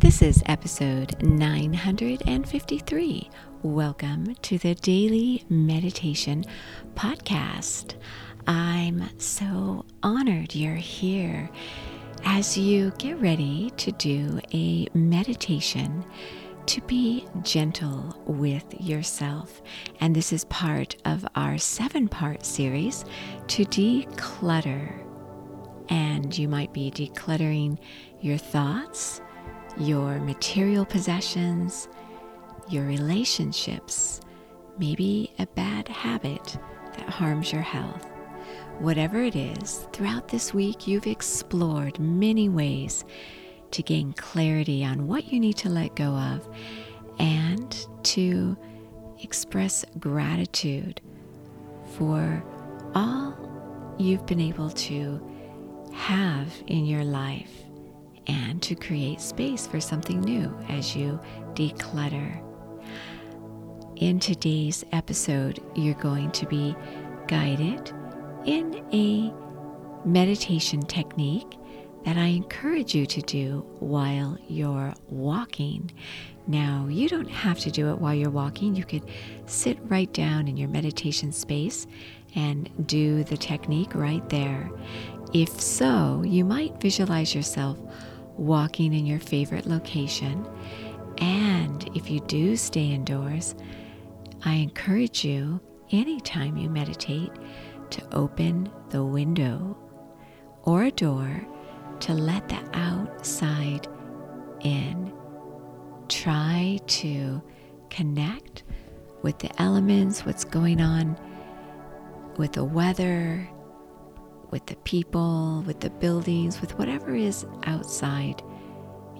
This is episode 953. Welcome to the Daily Meditation Podcast. I'm so honored you're here as you get ready to do a meditation to be gentle with yourself. And this is part of our seven part series to declutter. And you might be decluttering your thoughts, your material possessions, your relationships, maybe a bad habit that harms your health. Whatever it is, throughout this week, you've explored many ways to gain clarity on what you need to let go of and to express gratitude for all you've been able to have in your life and to create space for something new as you declutter. In today's episode, you're going to be guided in a meditation technique that I encourage you to do while you're walking. Now, you don't have to do it while you're walking. You could sit right down in your meditation space and do the technique right there. If so, you might visualize yourself walking in your favorite location. And if you do stay indoors, I encourage you anytime you meditate to open the window or a door to let the outside in. Try to connect with the elements, what's going on with the weather, with the people, with the buildings, with whatever is outside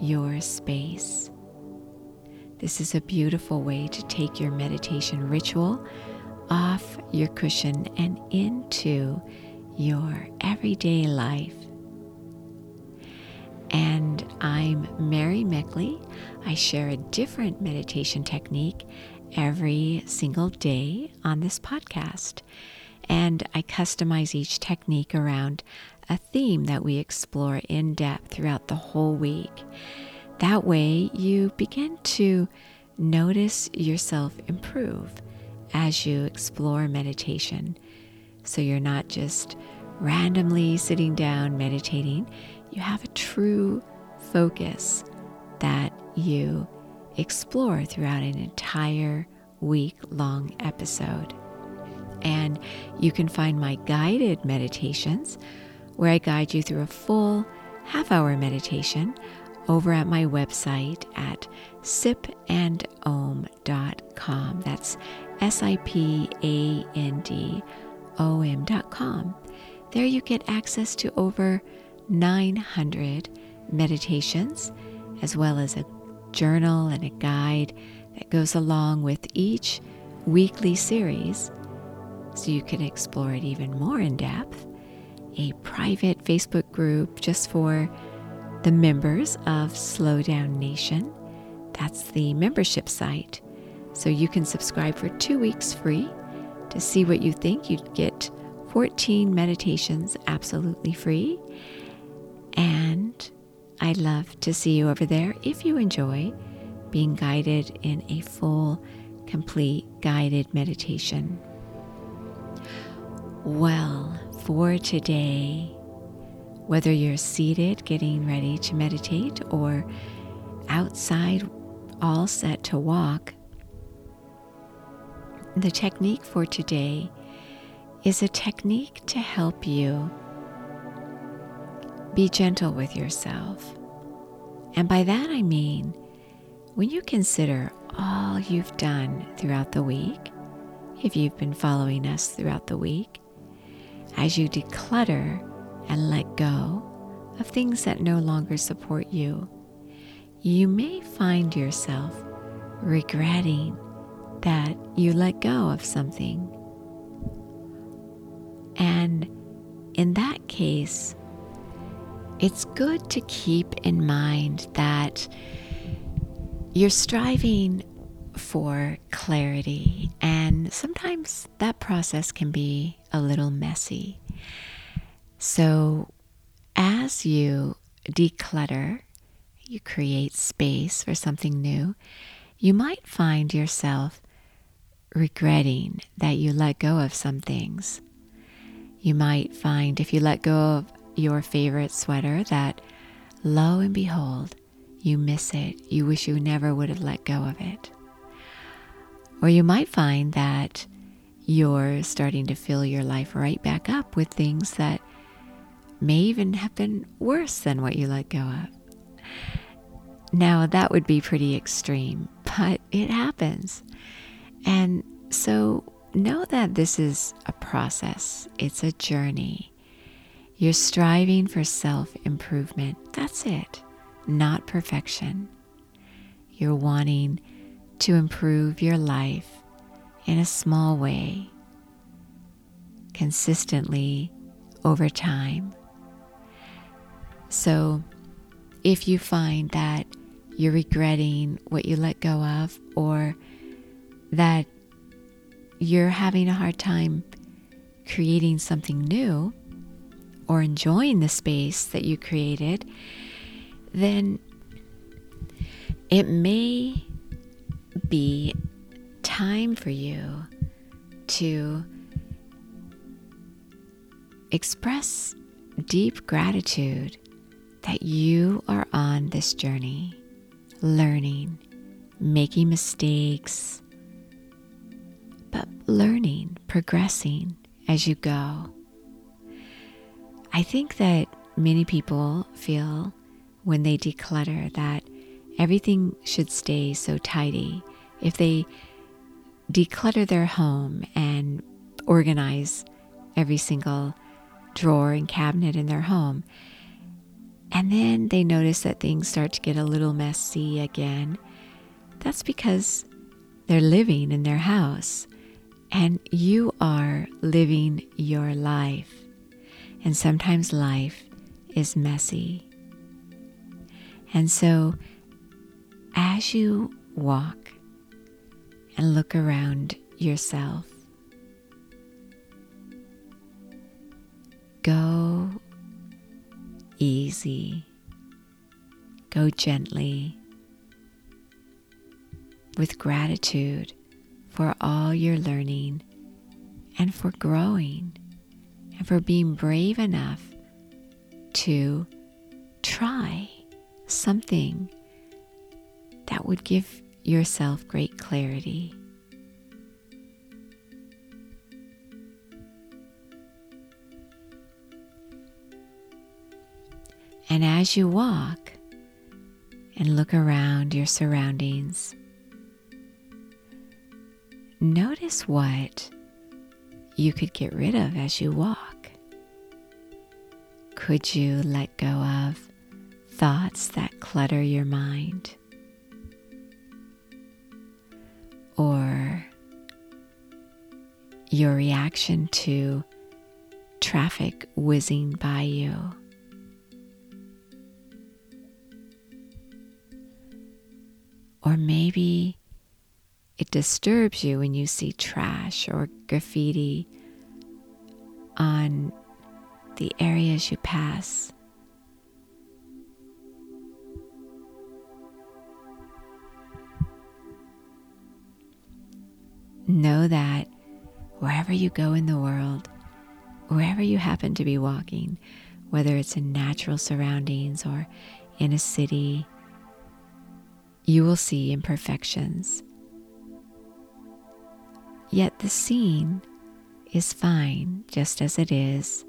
your space. This is a beautiful way to take your meditation ritual off your cushion and into your everyday life. And I'm Mary Meckley. I share a different meditation technique every single day on this podcast. And I customize each technique around a theme that we explore in depth throughout the whole week. That way, you begin to notice yourself improve as you explore meditation. So you're not just randomly sitting down meditating, you have a true focus that you explore throughout an entire week long episode. And you can find my guided meditations where I guide you through a full half hour meditation over at my website at sipandom.com. That's S I P A N D O M.com. There you get access to over 900 meditations, as well as a journal and a guide that goes along with each weekly series so you can explore it even more in depth. A private Facebook group just for the members of Slow Down Nation. That's the membership site. So you can subscribe for two weeks free to see what you think. You get 14 meditations absolutely free. And I'd love to see you over there if you enjoy being guided in a full, complete guided meditation. Well, for today, whether you're seated getting ready to meditate or outside all set to walk, the technique for today is a technique to help you be gentle with yourself. And by that I mean, when you consider all you've done throughout the week, if you've been following us throughout the week, as you declutter and let go of things that no longer support you, you may find yourself regretting that you let go of something. And in that case, it's good to keep in mind that you're striving for clarity, and sometimes that process can be a little messy. So, as you declutter, you create space for something new, you might find yourself regretting that you let go of some things. You might find if you let go of your favorite sweater that lo and behold, you miss it. You wish you never would have let go of it. Or you might find that you're starting to fill your life right back up with things that may even have been worse than what you let go of. Now, that would be pretty extreme, but it happens. And so know that this is a process, it's a journey. You're striving for self improvement. That's it, not perfection. You're wanting to improve your life in a small way, consistently over time. So, if you find that you're regretting what you let go of, or that you're having a hard time creating something new or enjoying the space that you created, then it may be time for you to express deep gratitude that you are on this journey, learning, making mistakes, but learning, progressing as you go. I think that many people feel when they declutter that everything should stay so tidy. If they declutter their home and organize every single drawer and cabinet in their home, and then they notice that things start to get a little messy again, that's because they're living in their house and you are living your life. And sometimes life is messy. And so, as you walk and look around yourself, go easy, go gently with gratitude for all your learning and for growing and for being brave enough to try something that would give yourself great clarity. And as you walk and look around your surroundings, notice what you could get rid of as you walk. Could you let go of thoughts that clutter your mind? Or your reaction to traffic whizzing by you? Or maybe it disturbs you when you see trash or graffiti on the areas you pass. Know that wherever you go in the world, wherever you happen to be walking, whether it's in natural surroundings or in a city, you will see imperfections. Yet the scene is fine just as it is.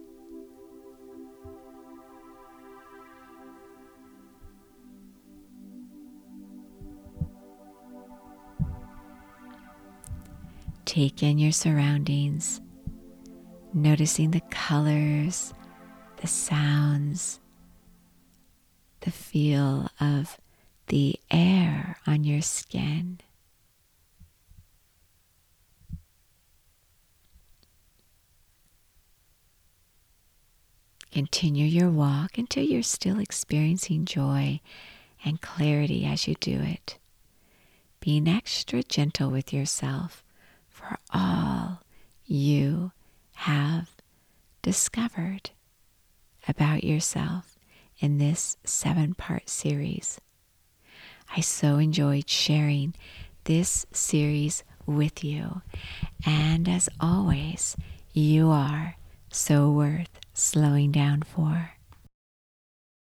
Take in your surroundings, noticing the colors, the sounds, the feel of the air on your skin. Continue your walk until you're still experiencing joy and clarity as you do it. Being extra gentle with yourself for all you have discovered about yourself in this seven part series I so enjoyed sharing this series with you. And as always, you are so worth slowing down for.